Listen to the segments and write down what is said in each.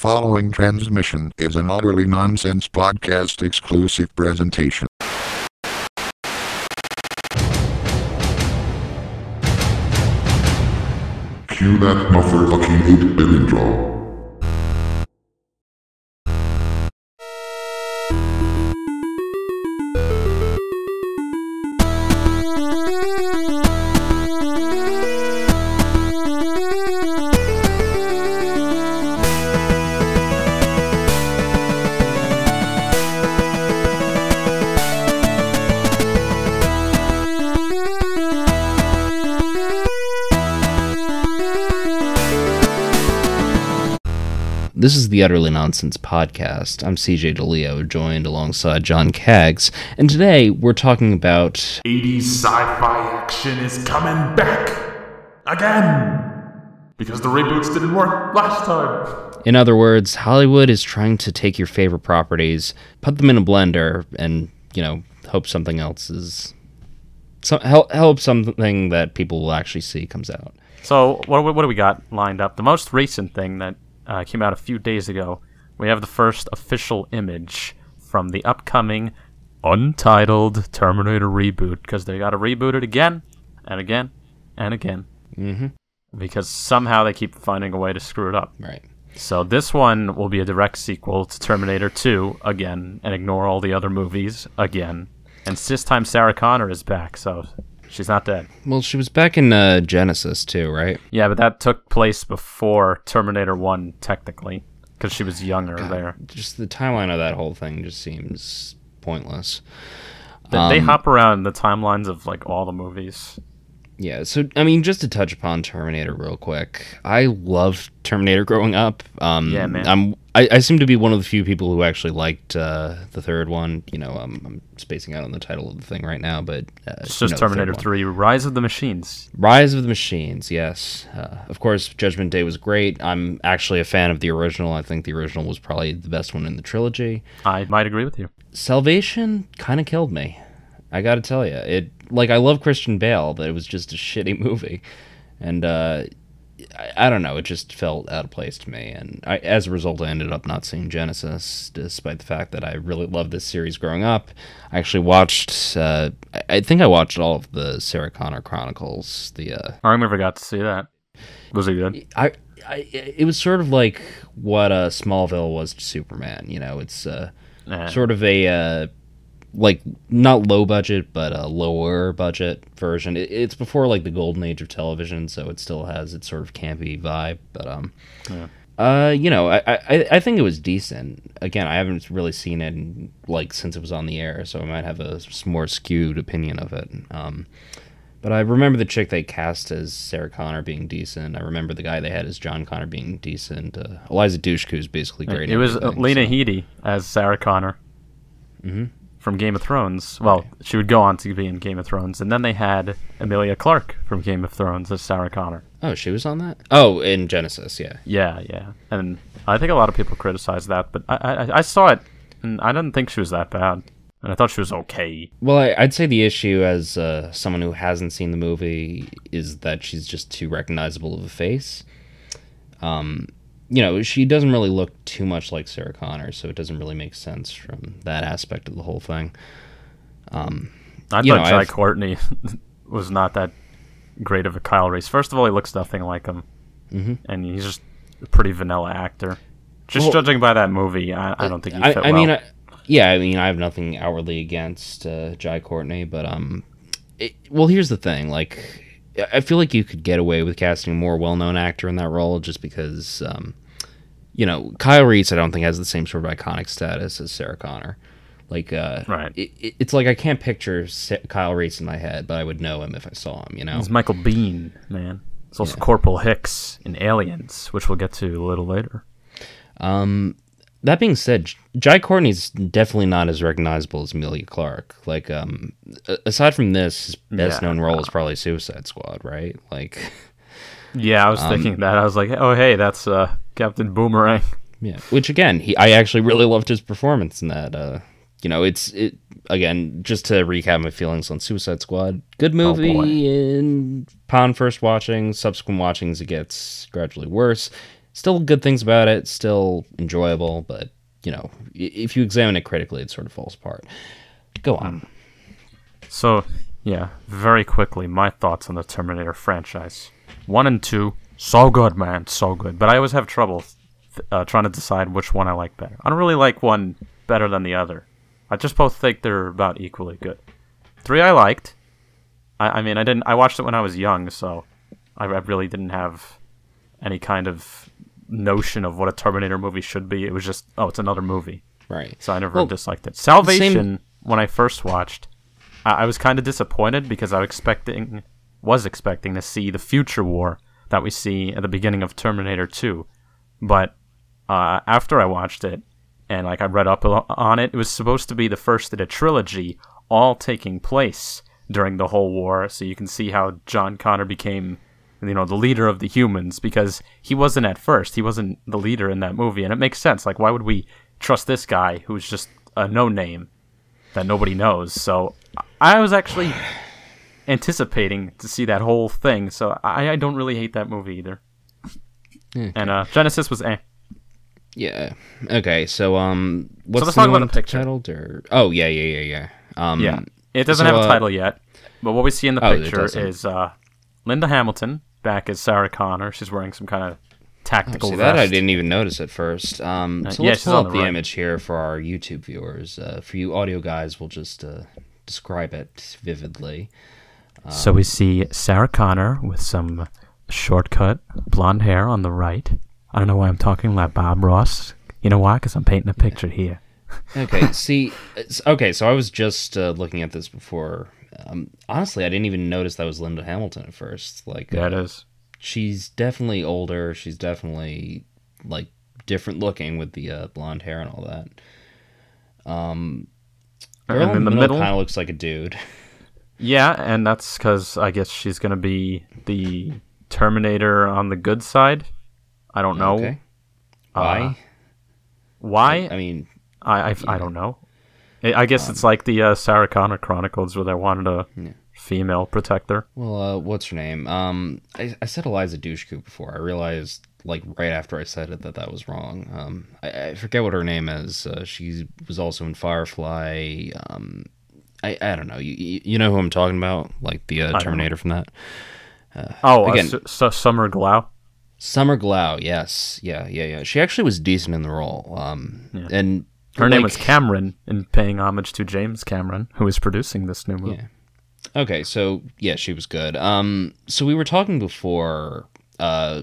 following transmission is an utterly nonsense podcast exclusive presentation. Cue that motherfucking 8 billion This is the Utterly Nonsense podcast. I'm CJ DeLeo, joined alongside Jon Kaggs, and today we're talking about 80s sci-fi action is coming back again because the reboots didn't work last time. In other words, Hollywood is trying to take your favorite properties, put them in a blender, and, you know, hope something else is. So, help, help something that people will actually see comes out. So what what do we got lined up? The most recent thing that uh, came out a few days ago. We have the first official image from the upcoming untitled Terminator reboot because they got to reboot it again and again and again Mm-hmm. because somehow they keep finding a way to screw it up. Right. So this one will be a direct sequel to Terminator 2 again and ignore all the other movies again. And this time Sarah Connor is back, so she's not dead. Well, she was back in uh, Genisys, too, right? Yeah, but that took place before Terminator 1 technically because she was younger there. Just the timeline of that whole thing just seems pointless. They, they Um, hop around the timelines of like all the movies. Yeah, so I mean, just to touch upon Terminator real quick, I loved Terminator growing up. Um, Yeah, man. I'm I, I seem to be one of the few people who actually liked uh, the third one. You know, um, I'm spacing out on the title of the thing right now, but uh, It's you just know, Terminator 3 Rise of the Machines. Rise of the Machines. Yes, uh, of course, Judgment Day was great. I'm actually a fan of the original. I think the original was probably the best one in the trilogy. I might agree with you. Salvation kind of killed me. I got to tell you, it like I love Christian Bale, but it was just a shitty movie, and uh, I, I don't know, it just felt out of place to me, and I, as a result, I ended up not seeing Genisys, despite the fact that I really loved this series growing up. I actually watched, uh, I, think I watched all of the Sarah Connor Chronicles. The uh, I never got to see that. Was it good? I, I, it was sort of like what uh, Smallville was to Superman. You know, it's uh, Nah. sort of a uh, like not low budget but a lower budget version. It, it's before like the golden age of television, so it still has its sort of campy vibe. But um, Yeah. uh, you know, I, I I think it was decent. Again, I haven't really seen it in, like since it was on the air, so I might have a more skewed opinion of it. Um. But I remember the chick they cast as Sarah Connor being decent. I remember the guy they had as John Connor being decent. Uh, Eliza Dushku is basically great. It was uh, Lena so- Headey as Sarah Connor from Game of Thrones. Well, she would go on to be in Game of Thrones, and then they had Emilia Clarke from Game of Thrones as Sarah Connor. Oh, she was on that. Oh, in Genisys, yeah. Yeah, yeah, and I think a lot of people criticize that, but I, I, I saw it, and I didn't think she was that bad, and I thought she was okay. Well, I, I'd say the issue as uh, someone who hasn't seen the movie is that she's just too recognizable of a face. Um, you know, she doesn't really look too much like Sarah Connor, so it doesn't really make sense from that aspect of the whole thing. Um, I thought know, Jai I've- Courtney was not that great of a Kyle Reese. First of all, he looks nothing like him, Mhm. and he's just a pretty vanilla actor. Just Well- judging by that movie, I, I don't think he I, fit I well. mean, I, yeah, I mean, I have nothing outwardly against uh, Jai Courtney, but um, it, well, here's the thing: like, I- I feel like you could get away with casting a more well-known actor in that role, just because, um, you know, Kyle Reese, I don't think has the same sort of iconic status as Sarah Connor. Like, uh, Right. It, it- it's like I can't picture Kyle Reese in my head, but I would know him if I saw him. You know, He's Michael Biehn, man. He's also Yeah. Corporal Hicks in Aliens, which we'll get to a little later. Um, that being said, Jai Courtney's definitely not as recognizable as Emilia Clarke. Like, um, aside from this, his best Yeah. known role is probably Suicide Squad, right? Like, Yeah, I was Um, thinking that. I was like, oh, hey, that's uh, Captain Boomerang. yeah. Which again, he I actually really loved his performance in that. Uh, you know, it's it again just to recap my feelings on Suicide Squad. Good movie. Oh, in upon first watching, subsequent watchings, it gets gradually worse. still good things about it, still enjoyable, but you know, if you examine it critically, it sort of falls apart. Go on. So, yeah, very quickly, my thoughts on the Terminator franchise. One and two, so good, man, so good. But I always have trouble uh, trying to decide which one I like better. I don't really like one better than the other. I just both think they're about equally good. Three I liked. I, I mean, I didn't. I watched it when I was young, so I, I really didn't have any kind of notion of what a Terminator movie should be. It was just, oh, it's another movie. Right. So I never Well, disliked it. Salvation, when I first watched, I, I was kind of disappointed because I was expecting was expecting to see the future war that we see at the beginning of Terminator 2. But uh, after I watched it and like I read up on it, it was supposed to be the first in a trilogy, all taking place during the whole war. So you can see how John Connor became, you know, the leader of the humans because he wasn't at first. He wasn't the leader in that movie, and it makes sense. Like, why would we trust this guy who's just a no name that nobody knows? So I was actually anticipating to see that whole thing. So I, I don't really hate that movie either. And uh, Genisys was eh. Yeah. Okay. So um, what's let's the talk about the picture. titled? Or oh yeah yeah yeah yeah. Um, Yeah, it doesn't so, have a uh, title yet, but what we see in the Oh, picture is uh, Linda Hamilton back as Sarah Connor. She's wearing some kind of tactical See vest. that I didn't even notice at first. Um, so Uh, yeah, let's she's pull up the the right. image here for our YouTube viewers. Uh, for you audio guys, we'll just uh, describe it vividly. So we see Sarah Connor with some shortcut blonde hair on the right. I don't know why I'm talking like Bob Ross. You know why? Because I'm painting a picture here. Okay, see, okay, so I was just uh, looking at this before. Um, honestly, I didn't even notice that was Linda Hamilton at first. Like, Yeah, uh, is. she's definitely older. She's definitely like different looking with the uh, blonde hair and all that. Um, girl And in the middle, kind of looks like a dude. yeah, and that's because I guess she's gonna be the Terminator on the good side. I don't know Okay, Uh, why? why. I mean, I I, I don't know. I I guess it's like the uh, Sarah Connor Chronicles where they wanted a female protector. well, uh, what's her name? Um, I, I said Eliza Dushku before. I realized like right after I said it that that was wrong. Um, I, I forget what her name is. Uh, she was also in Firefly. Um, I, I don't know. You you know who I'm talking about? Like the uh. Terminator from that. Oh, Again- again, uh, S- Summer Glau. Summer Glau. Yes. Yeah. Yeah. Yeah. She actually was decent in the role. Um, and Her name like- was Cameron, in paying homage to James Cameron, who is producing this new movie. Yeah. Okay, so yeah, she was good. Um, so we were talking before. Uh,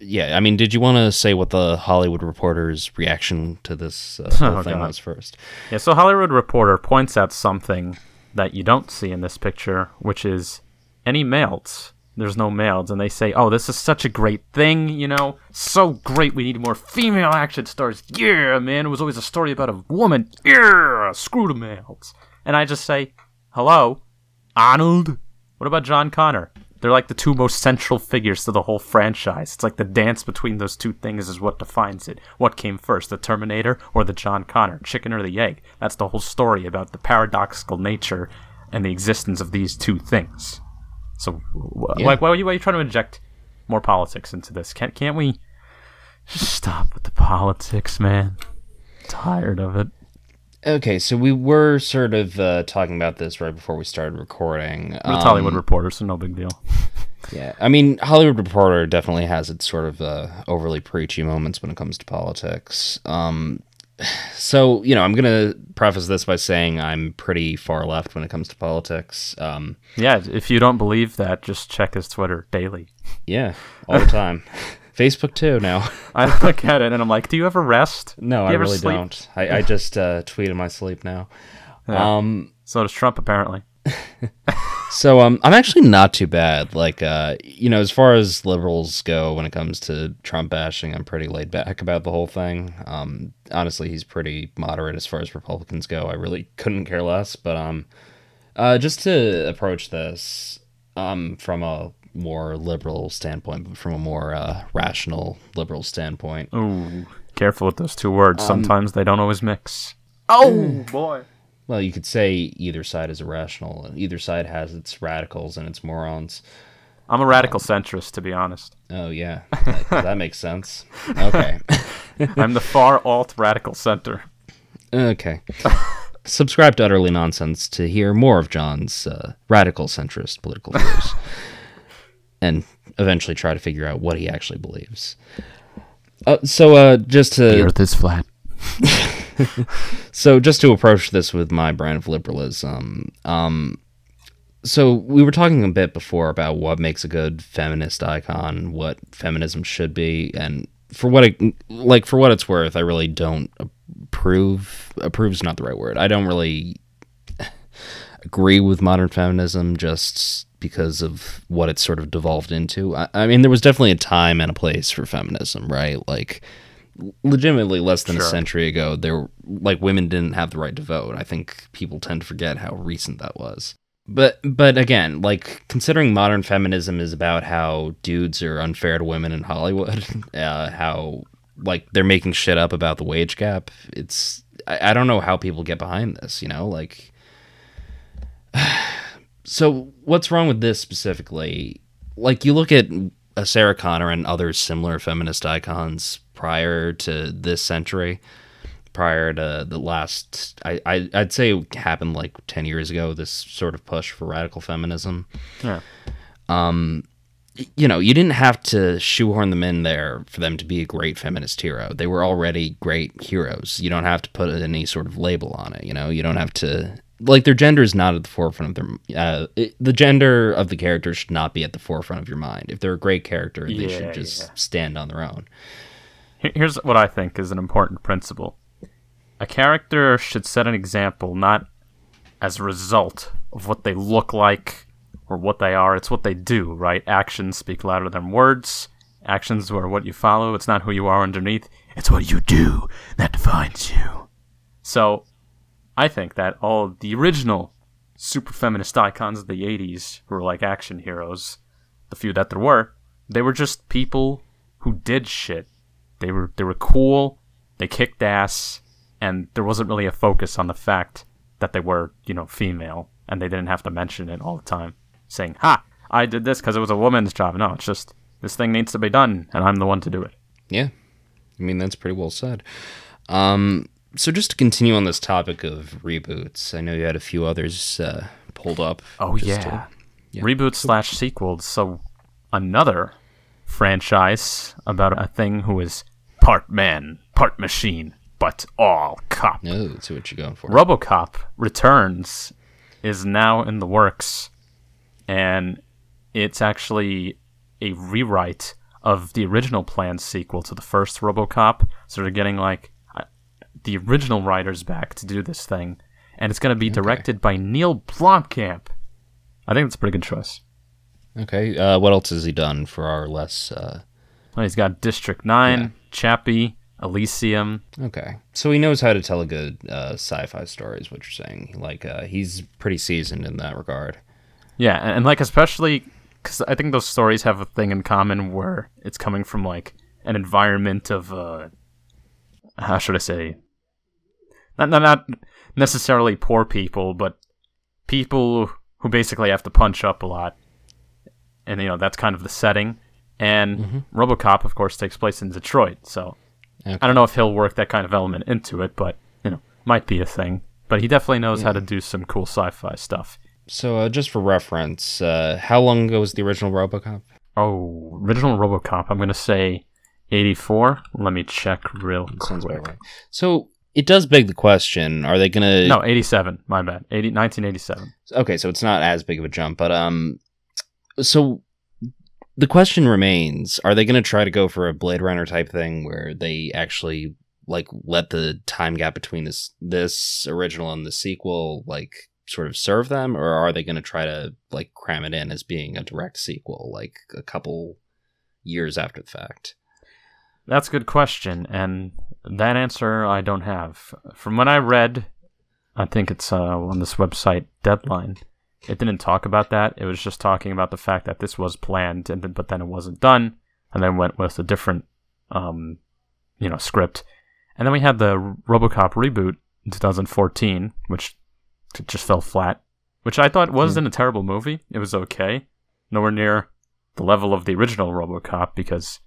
yeah, I mean, did you want to say what the Hollywood Reporter's reaction to this uh, whole Oh, thing God. was first? Yeah, so Hollywood Reporter points out something that you don't see in this picture, which is any males. There's no males, and they say, "Oh, this is such a great thing, you know, so great. We need more female action stars." Yeah, man, it was always a story about a woman. Yeah, screw the males. And I just say, "Hello, Arnold. What about John Connor?" They're like the two most central figures to the whole franchise. It's like the dance between those two things is what defines it. What came first, the Terminator or the John Connor? Chicken or the egg? That's the whole story about the paradoxical nature and the existence of these two things. So, Yeah. like, why are, you, why are you trying to inject more politics into this? Can't, can't we just stop with the politics, man? Tired of it. Okay, so we were sort of uh, talking about this right before we started recording. Um, the Hollywood Reporter, so no big deal. Yeah, I mean, Hollywood Reporter definitely has its sort of uh, overly preachy moments when it comes to politics. Um, so, you know, I'm gonna preface this by saying I'm pretty far left when it comes to politics. Um, Yeah, if you don't believe that, just check his Twitter daily. yeah, all the time. Facebook too now. I look at it and I'm like, do you ever rest? No, I really sleep? don't. I, I just uh, tweet in my sleep now. Um, So does Trump, apparently. so um, I'm actually not too bad. Like, uh, you know, as far as liberals go, when it comes to Trump bashing, I'm pretty laid back about the whole thing. Um, honestly, he's pretty moderate as far as Republicans go. I really couldn't care less. But um, uh, just to approach this um from a more liberal standpoint, but from a more uh, rational liberal standpoint. Ooh, careful with those two words. Um, Sometimes they don't always mix. Oh, boy. Well, you could say either side is irrational. and Either side has its radicals and its morons. I'm a radical centrist, to be honest. Oh yeah, that, that makes sense. Okay, I'm the far alt radical center. okay. Subscribe to Utterly Nonsense to hear more of Jon's uh, radical centrist political views, and eventually try to figure out what he actually believes. Uh, so, uh, just to the Earth is flat. so just to approach this with my brand of liberalism um so we were talking a bit before about what makes a good feminist icon what feminism should be and for what it like for what it's worth i really don't approve approve is not the right word i don't really agree with modern feminism just because of what it's sort of devolved into. I, I mean there was definitely a time and a place for feminism right? Like legitimately less than a century ago there like women didn't have the right to vote. I think people tend to forget how recent that was. But but again like considering modern feminism is about how dudes are unfair to women in hollywood uh, how like they're making shit up about the wage gap it's I, I don't know how people get behind this you know? Like so what's wrong with this specifically? Like you look at a Sarah Connor and other similar feminist icons prior to this century, prior to the last, I, I I'd say happened like ten years ago. This sort of push for radical feminism. Yeah. Um, you know, you didn't have to shoehorn them in there for them to be a great feminist hero. They were already great heroes. You don't have to put any sort of label on it. You know, you don't have to like their gender is not at the forefront of their. Uh, it, the gender of the character should not be at the forefront of your mind. If they're a great character, they Yeah, should just yeah. stand on their own. Here's what I think is an important principle. A character should set an example not as a result of what they look like or what they are, it's what they do, right? Actions speak louder than words. Actions are what you follow, it's not who you are underneath, it's what you do that defines you. So, I think that all the original super feminist icons of the 80s who were like action heroes, the few that there were, they were just people who did shit they were they were cool, they kicked ass, and there wasn't really a focus on the fact that they were, you know, female, and they didn't have to mention it all the time, saying, "Ha, I did this because it was a woman's job." No, it's just this thing needs to be done, and I'm the one to do it. Yeah, I mean that's pretty well said. Um, so just to continue on this topic of reboots, I know you had a few others uh, pulled up. Oh yeah. to- reboot slash sequels. So another franchise about a thing who is part man, part machine, but all cop. no, that's what you're going for. RoboCop Returns is now in the works, and it's actually a rewrite of the original planned sequel to the first RoboCop. So they're getting like the original writers back to do this thing, and it's going to be directed by Neill Blomkamp. I think that's a pretty good choice. Okay. Uh, what else has he done for our less? Uh... Well, he's got District Nine, Chappie, Elysium. Okay. So he knows how to tell a good uh, sci-fi story. Is what you're saying? Like uh, he's pretty seasoned in that regard. Yeah, and, and like especially because I think those stories have a thing in common where it's coming from like an environment of uh, how should I say, not not not necessarily poor people, but people who basically have to punch up a lot, and you know that's kind of the setting. And RoboCop, of course, takes place in Detroit, so Okay. I don't know if he'll work that kind of element into it, but you know, might be a thing. But he definitely knows how to do some cool sci-fi stuff. So uh, just for reference, uh, how long ago was the original RoboCop? Oh, original RoboCop. I'm gonna say 84. Let me check real Sounds quick. right. So it does beg the question: Are they gonna? No, 87. My bad. 80, 1987. Okay, so it's not as big of a jump, but um, so the question remains: Are they going to try to go for a Blade Runner type thing where they actually like let the time gap between this this original and the sequel like sort of serve them, or are they going to try to like cram it in as being a direct sequel, like a couple years after the fact? That's a good question, and that answer I don't have. From what I read, I think it's uh, on this website Deadline. It didn't talk about that. It was just talking about the fact that this was planned, and but then it wasn't done, and then went with a different, um, you know, script. And then we had the RoboCop reboot in 2014, which just fell flat. Which I thought wasn't a terrible movie. It was okay, nowhere near the level of the original RoboCop because,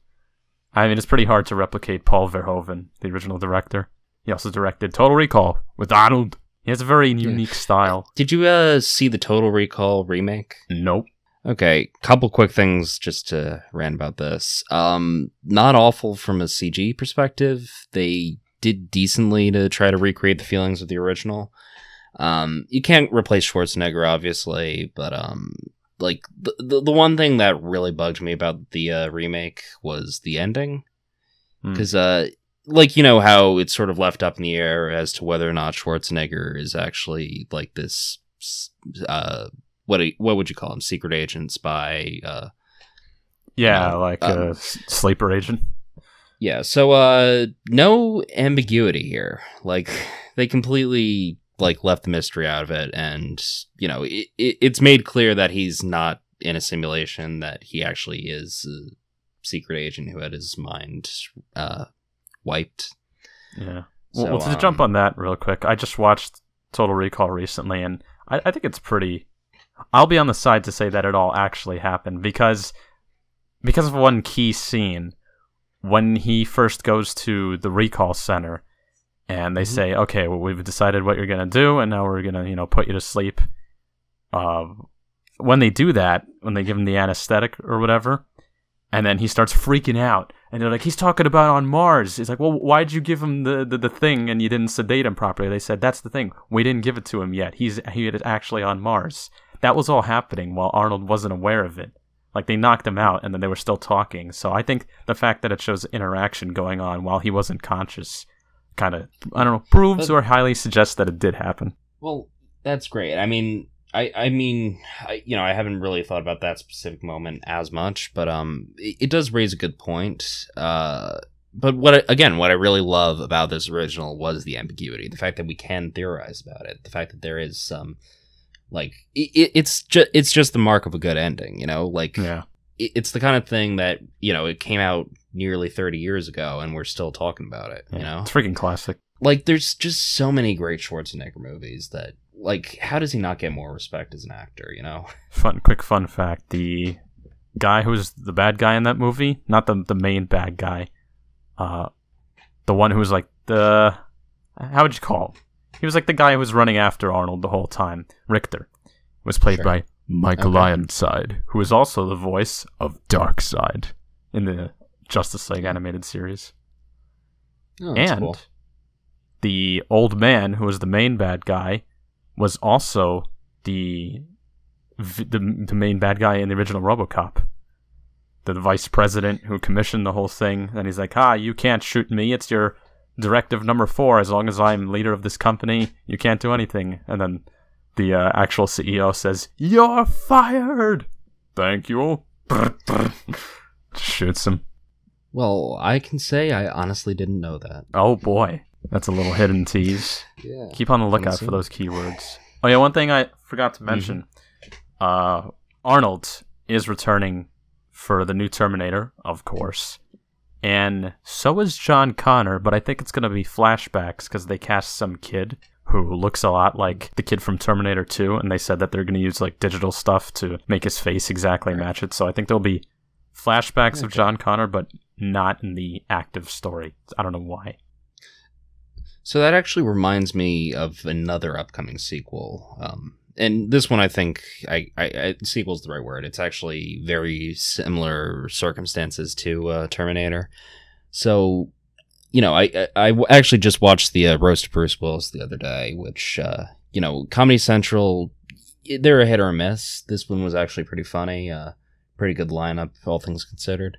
I mean, it's pretty hard to replicate Paul Verhoeven, the original director. He also directed Total Recall with Arnold. He has a very unique style. Did you uh, see the Total Recall remake? Nope. Okay, couple quick things just to rant about this. Um, not awful from a CG perspective. They did decently to try to recreate the feelings of the original. Um, you can't replace Schwarzenegger, obviously, but um, like the the, the one thing that really bugged me about the uh, remake was the ending, Hmm. because uh, like you know how it's sort of left up in the air as to whether or not Schwarzenegger is actually like this uh what what would you call him secret agent spy uh Yeah, No, like um, a sleeper agent. yeah so uh no ambiguity here like they completely like left the mystery out of it and you know it, it, it's made clear that he's not in a simulation that he actually is a secret agent who had his mind uh wiped Yeah. So, well, to jump um, on that real quick, I just watched Total Recall recently, and I, I think it's pretty. I'll be on the side to say that it all actually happened because because of one key scene when he first goes to the recall center and they Mhm. say, "Okay, well, we've decided what you're gonna do, and now we're gonna, you know, put you to sleep." Uh, when they do that, when they give him the anesthetic or whatever, and then he starts freaking out, and they're like, "He's talking about on Mars." He's like, "Well, why'd you give him the, the, the thing and you didn't sedate him properly?" They said, "That's the thing. We didn't give it to him yet. He's he is actually on Mars." That was all happening while Arnold wasn't aware of it. Like they knocked him out, and then they were still talking. So I think the fact that it shows interaction going on while he wasn't conscious, kind of I don't know, proves But- or highly suggests that it did happen. Well, that's great. I mean, I I mean, I, you know, I haven't really thought about that specific moment as much, but um, it, it does raise a good point. Uh, but what I, again, what I really love about this original was the ambiguity, the fact that we can theorize about it, the fact that there is some, like, it, it's just it's just the mark of a good ending, you know, like Yeah, it, it's the kind of thing that you know it came out nearly 30 years ago and we're still talking about it you know it's freaking classic. like there's just so many great Schwarzenegger movies that like how does he not get more respect as an actor, you know? Fun, quick fun fact: the guy who's the bad guy in that movie, not the the main bad guy, uh, the one who was like the how would you call? Him? He was like the guy who was running after Arnold the whole time. Richter was played Sure. by Michael Okay. Ironside, who is also the voice of Darkseid in the Justice League animated series. Oh, and cool. the old man who was the main bad guy was also the the, the main bad guy in the original RoboCop. The vice president who commissioned the whole thing, and he's like, "Ah, you can't shoot me. It's your directive number four. As long as I'm leader of this company, you can't do anything." And then the uh, actual CEO says, "You're fired." Thank you. Shoots him. Well, I can say I honestly didn't know that. Oh boy, that's a little hidden tease. Yeah. Keep on the lookout for those keywords. Oh yeah, one thing I forgot to mention. Uh, Arnold is returning for the new Terminator, of course, and so is John Connor. But I think it's gonna be flashbacks because they cast some kid who looks a lot like the kid from Terminator 2, and they said that they're gonna use like digital stuff to make his face exactly match it. So I think there'll be flashbacks of John Connor, but not in the active story. I don't know why. So that actually reminds me of another upcoming sequel. Um, and this one, I think, I, I, I sequel's the right word. It's actually very similar circumstances to uh, Terminator. So, you know, I I actually just watched the uh, roast of Bruce Willis the other day, which, uh, you know, Comedy Central, they're a hit or a miss. This one was actually pretty funny. Uh, pretty good lineup, all things considered.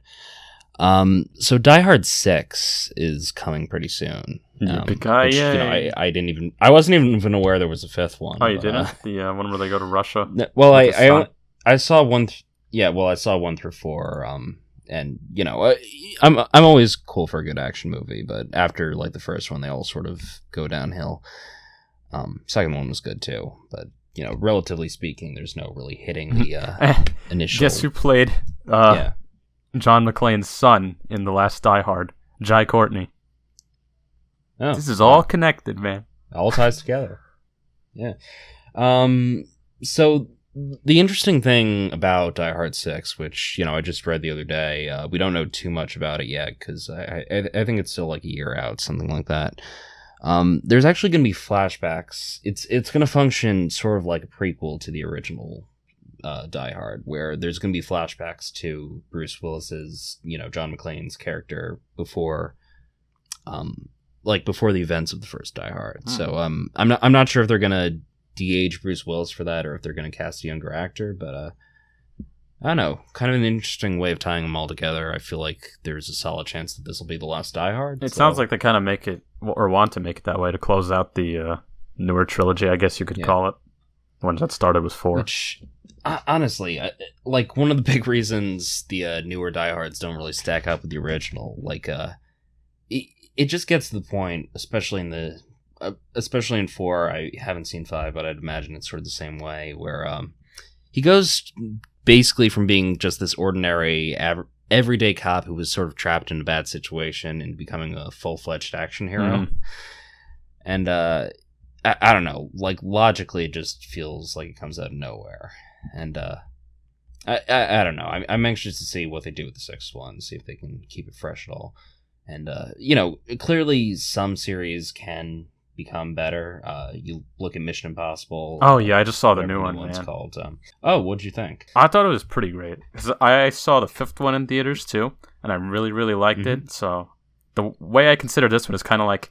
Um, so Die Hard Six is coming pretty soon. Um, which, you know, I, I didn't even I wasn't even even aware there was a fifth one. Oh, you but, didn't? uh, the uh, one where they go to Russia? n- well, I I, I saw one. Th- yeah, well, I saw one through four. Um, and you know, I, I'm I'm always cool for a good action movie, but after like the first one, they all sort of go downhill. Um, second one was good too, but you know, relatively speaking, there's no really hitting the uh, Eh, initial. Guess who played uh, yeah. John McClane's son in the last Die Hard? Jai Courtney. Oh, This is all connected, man. all ties together. Yeah. Um. So the interesting thing about Die Hard Six, which you know I just read the other day, uh, we don't know too much about it yet because I, I I think it's still like a year out, something like that. Um, there's actually going to be flashbacks. It's it's going to function sort of like a prequel to the original uh, Die Hard, where there's going to be flashbacks to Bruce Willis's, you know, John McClane's character before, um, like before the events of the first Die Hard. Hmm. So um, I'm not I'm not sure if they're going to de-age Bruce Willis for that or if they're going to cast a younger actor, but uh, I don't know. Kind of an interesting way of tying them all together. I feel like there's a solid chance that this will be the last Die Hard. It so- sounds like they kind of make it or want to make it that way to close out the uh, newer trilogy, I guess you could Yeah. call it. The one that started was four. Which, honestly, I, like one of the big reasons the uh, newer diehards don't really stack up with the original, like, uh, it, it just gets to the point, especially in the, uh, especially in four. I haven't seen five, but I'd imagine it's sort of the same way, where um, he goes basically from being just this ordinary, aver- everyday cop who was sort of trapped in a bad situation and becoming a full fledged action hero Mhm. and uh I, I don't know like logically it just feels like it comes out of nowhere and uh i i, I don't know. I'm, I'm anxious to see what they do with the sixth one see if they can keep it fresh at all. And uh you know clearly some series can become better. Uh you look at mission impossible. Oh yeah, I just saw the new one, It's called um oh what'd you think? I thought it was pretty great. I saw the fifth one in theaters too, and I really, really liked Mm-hmm. it. So the way I consider this one is kind of like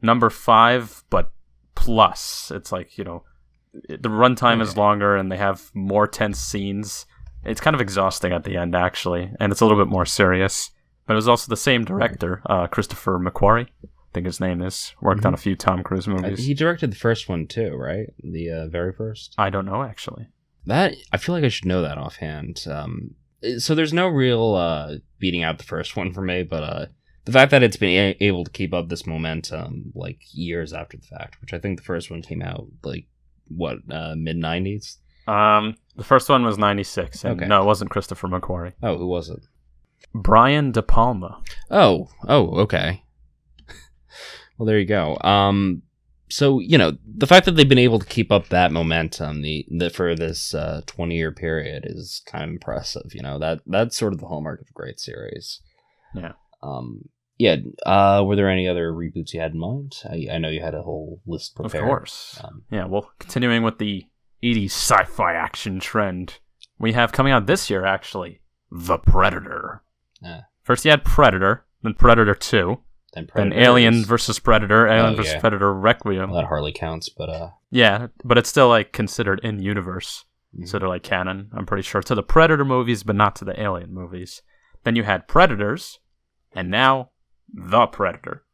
number five, but plus. It's like you know, the runtime is longer, and they have more tense scenes. It's kind of exhausting at the end, actually, and it's a little bit more serious. But it was also the same director, uh, Christopher McQuarrie. I think his name is. Worked on a few Tom Cruise Uh, movies. he directed the first one too right the uh, very first I don't know actually. That I feel like I should know that offhand. Um, so there's no real uh, beating out the first one for me, but uh, the fact that it's been a- able to keep up this momentum like years after the fact, which I think the first one came out like what uh, mid '90s. Um, the first one was '96, Okay. no, it wasn't Christopher McQuarrie. Oh, who was it? Brian De Palma. Oh, oh, okay. well, there you go. Um, so you know the fact that they've been able to keep up that momentum the, the for this uh, 20 year period is kind of impressive. You know that that's sort of the hallmark of a great series. Yeah. Um. Yeah. Uh. Were there any other reboots you had in mind? I, I know you had a whole list prepared. Of course. Um, Yeah, well, continuing with the 80s sci fi action trend, we have coming out this year, actually, The Predator. Yeah. First, you had Predator, then Predator 2, then then Alien versus Predator, Alien Oh, versus yeah. Predator Requiem. well, that hardly counts, but uh. Yeah, but it's still like considered in universe. Mhm. So they're like canon, I'm pretty sure, to the Predator movies, but not to the Alien movies. Then you had Predators, and now The Predator.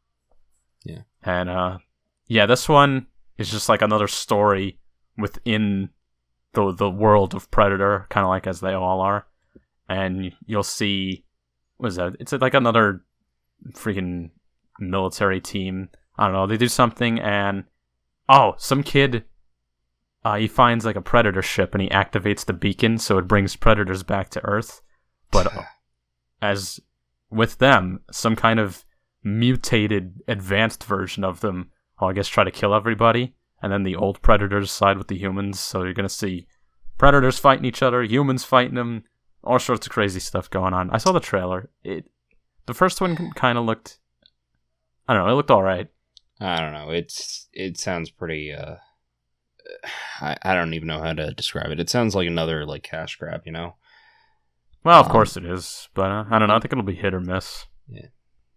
Yeah. And uh yeah, this one is just like another story within the the world of Predator, kind of like as they all are. And you'll see what is that? It's like another freaking military team. I don't know. They do something and oh, some kid uh, he finds like a predator ship and he activates the beacon so it brings predators back to Earth. But as with them, some kind of mutated, advanced version of them, will I guess, try to kill everybody. And then the old predators side with the humans. So you're gonna see predators fighting each other, humans fighting them, all sorts of crazy stuff going on. I saw the trailer. It, the first one kind of looked, I don't know, it looked all right. I don't know. It's it sounds pretty. uh I I don't even know how to describe it. It sounds like another like cash grab, you know. Well, of Um, course it is, but uh, I don't know. I think it'll be hit or miss.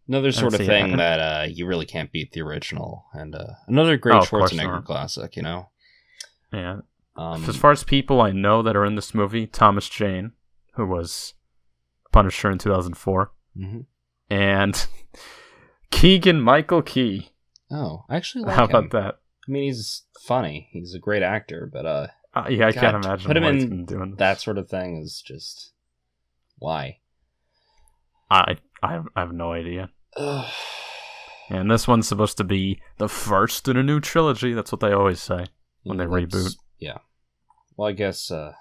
Another sort of it thing that uh you really can't beat the original, and uh another great Oh, Schwarzenegger classic, you know. Yeah. Um, as far as people I know that are in this movie, Thomas Jane, who was Punisher in 2004, mhm. and Keegan Michael Key. Oh, I actually like How him. about that? I mean, he's funny. He's a great actor, but uh, Uh, yeah, I God, can't imagine put him in doing. that sort of thing is just why. I I have, I have no idea. And this one's supposed to be the first in a new trilogy. That's what they always say. When they That's- reboot. Yeah. Well, I guess. uh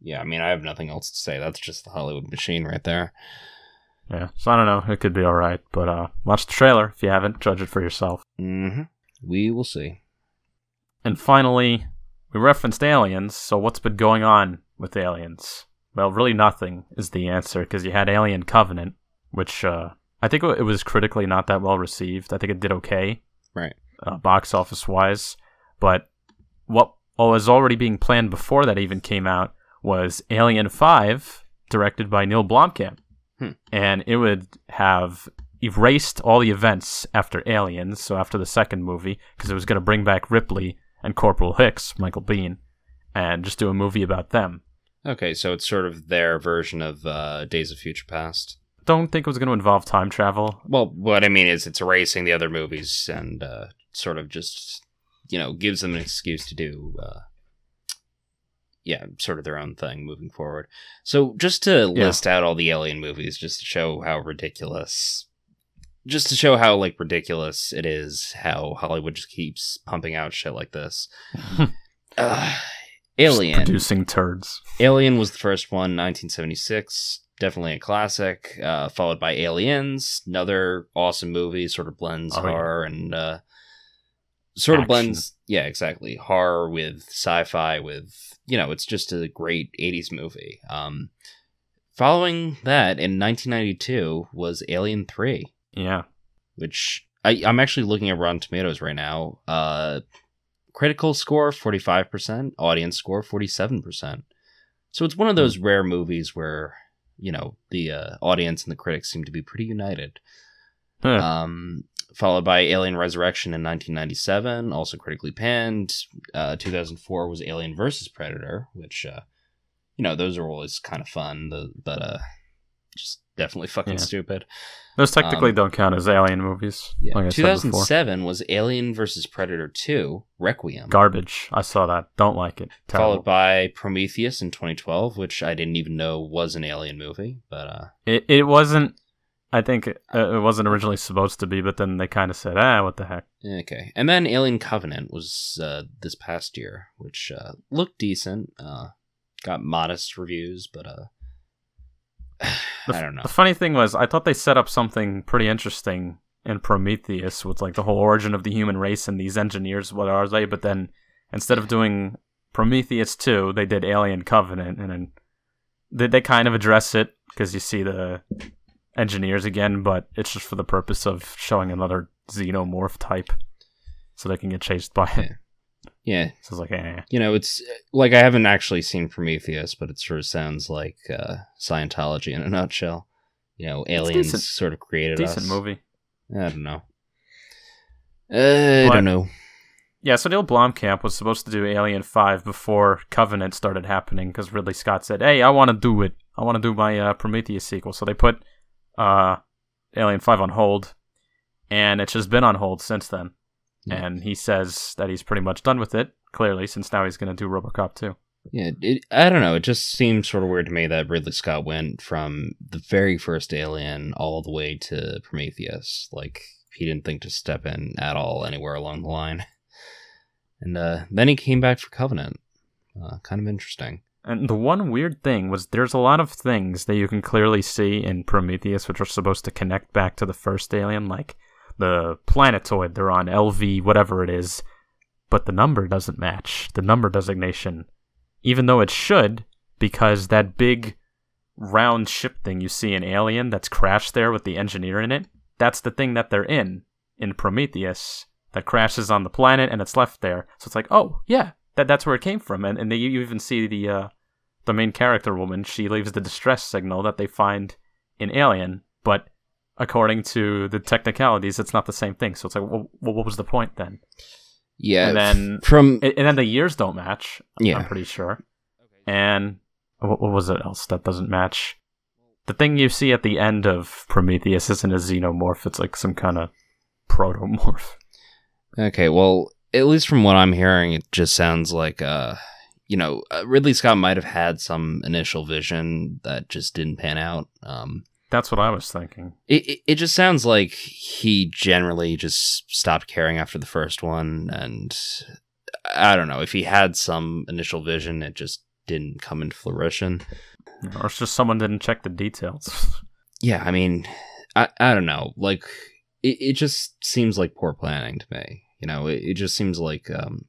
Yeah, I mean, I have nothing else to say. That's just the Hollywood machine right there. Yeah, so I don't know. It could be all right, but uh, watch the trailer if you haven't. Judge it for yourself. Mm-hmm. We will see. And finally, we referenced aliens, so what's been going on with aliens? Well, really nothing is the answer because you had Alien Covenant, which uh, I think it was critically not that well received. I think it did okay, Right. uh, box office wise. But what was already being planned before that even came out was Alien 5, directed by Neill Blomkamp. Hmm. And it would have erased all the events after Aliens, so after the second movie, because it was going to bring back Ripley and Corporal Hicks, Michael Biehn, and just do a movie about them. Okay, so it's sort of their version of uh, Days of Future Past. Don't think it was going to involve time travel. Well, what I mean is it's erasing the other movies and uh, sort of just, you know, gives them an excuse to do, uh, yeah, sort of their own thing moving forward. So just to Yeah. list out all the Alien movies, just to show how ridiculous, just to show how like ridiculous it is, how Hollywood just keeps pumping out shit like this. uh, Just Alien. producing turds. Alien was the first one, 1976. Definitely a classic. Uh, followed by Aliens, another awesome movie. Sort of blends Oh, yeah. horror and uh, sort of blends, yeah, exactly, horror with sci-fi. With you know, it's just a great 80s movie. Um, following that, in 1992 was Alien 3 Yeah. which I, I'm actually looking at Rotten Tomatoes right now. Uh, critical score 45%, audience score 47%. So it's one of those rare movies where, you know, the uh, audience and the critics seem to be pretty united. Huh. Um, followed by Alien Resurrection in 1997, also critically panned. Uh, 2004 was Alien versus Predator, which, uh, you know, those are always kind of fun, the, but uh, just definitely fucking Yeah. stupid. Those technically um, don't count as alien movies. Yeah. Like I said before. 2007 was Alien versus Predator 2 Requiem, Garbage. I saw that. Don't like it. Terrible. followed by Prometheus in 2012, which I didn't even know was an Alien movie, but uh, It it wasn't. I think it, uh, it wasn't originally supposed to be, but then they kind of said, "Ah, what the heck." okay. And then Alien Covenant was uh, this past year, which uh, looked decent. Uh, got modest reviews, but uh, The, I don't know. The funny thing was, I thought they set up something pretty interesting in Prometheus with like the whole origin of the human race and these engineers. What are they? But then instead of doing Prometheus two, they did Alien Covenant, and then they they kind of address it because you see the engineers again, but it's just for the purpose of showing another xenomorph type, so they can get chased by it. Yeah, So it's like, eh. you know, it's like I haven't actually seen Prometheus, but it sort of sounds like uh, Scientology in a nutshell. You know, aliens decent. sort of created decent us. movie. I don't know. Uh, I don't know. Yeah, so Neill Blomkamp was supposed to do Alien 5 before Covenant started happening because Ridley Scott said, hey, I want to do it. I want to do my uh, Prometheus sequel. So they put uh, Alien 5 on hold, and it's just been on hold since then. Yeah. And he says that he's pretty much done with it, clearly, since now he's going to do Robocop 2. Yeah, it, I don't know. It just seems sort of weird to me that Ridley Scott went from the very first Alien all the way to Prometheus. Like he didn't think to step in at all anywhere along the line. And uh, then he came back for Covenant. Uh, kind of interesting. And the one weird thing was there's a lot of things that you can clearly see in Prometheus which are supposed to connect back to the first alien, like the planetoid they're on, LV, whatever it is, but the number doesn't match. The number designation. Even though it should, because that big round ship thing you see in Alien that's crashed there with the engineer in it, that's the thing that they're in in Prometheus that crashes on the planet and it's left there. So it's like, oh yeah, that that's where it came from. And and they, you even see the uh, the main character woman. She leaves the distress signal that they find in Alien, but according to the technicalities, it's not the same thing. So it's like, well, what was the point then? Yeah. And then- from And, and then the years don't match. Yeah. I'm pretty sure. And what, what was it else that doesn't match? The thing you see at the end of Prometheus isn't a xenomorph. It's like some kind of protomorph. Okay, well, at least from what I'm hearing, it just sounds like, uh, you know, uh, Ridley Scott might have had some initial vision that just didn't pan out. Um, That's what I was thinking. it, it, it just sounds like he generally just stopped caring after the first one, and I don't know if he had some initial vision, it just didn't come into fruition. Or it's just someone didn't check the details. Yeah, I mean, I I don't know, like it, it just seems like poor planning to me. You know, it, it just seems like um,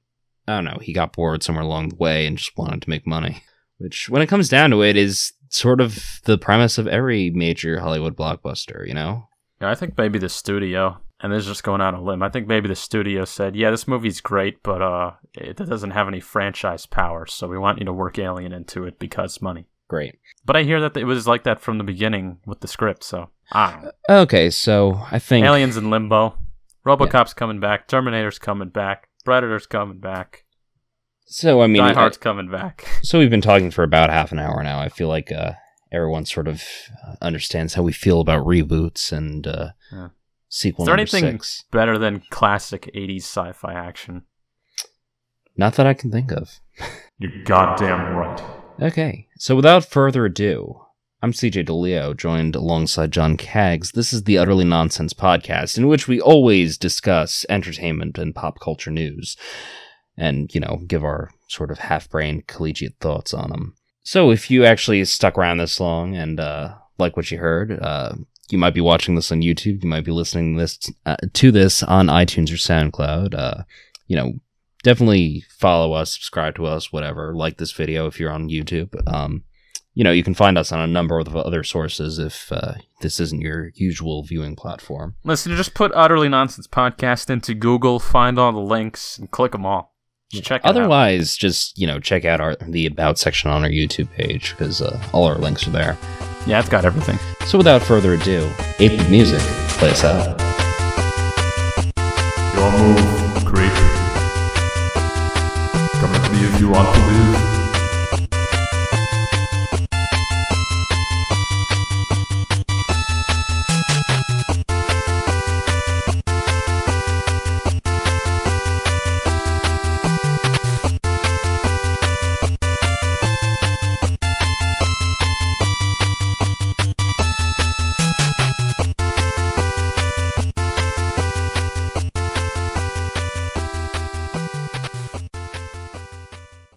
I don't know, he got bored somewhere along the way and just wanted to make money. Which, when it comes down to it, is sort of the premise of every major Hollywood blockbuster, you know? Yeah, I think maybe the studio, and this is just going out on a limb. I think maybe the studio said, "Yeah, this movie's great, but uh, it doesn't have any franchise power, so we want you to work Alien into it because money." Great. But I hear that it was like that from the beginning with the script, so I. Okay, so I think. Aliens in limbo, RoboCop's coming back, Terminator's coming back, Predator's coming back, So, I mean. Die I- Hard's coming back. So we've been talking for about half an hour now. I feel like uh, everyone sort of uh, understands how we feel about reboots and uh, Yeah. sequel Is there anything six. better than classic '80s sci-fi action? Not that I can think of. You're goddamn right. Okay, so without further ado, I'm CJ DeLeo, joined alongside Jon Kaggs. This is the Utterly Nonsense podcast, in which we always discuss entertainment and pop culture news, and you know, give our sort of half-brained collegiate thoughts on them. So, if you actually stuck around this long and uh, like what you heard, uh, you might be watching this on YouTube. You might be listening this uh, to this on iTunes or SoundCloud. Uh, you know, definitely follow us, subscribe to us, whatever. Like this video if you're on YouTube. Um, you know, you can find us on a number of other sources if uh, this isn't your usual viewing platform. Listen, just put Utterly Nonsense Podcast into Google, find all the links, and click them all. Just check Otherwise, out. just you know, check out our the about section on our YouTube page because uh, all our links are there. Yeah, it's got everything. So without further ado, ape the music, play us out. Your move, creep. Come at me if you want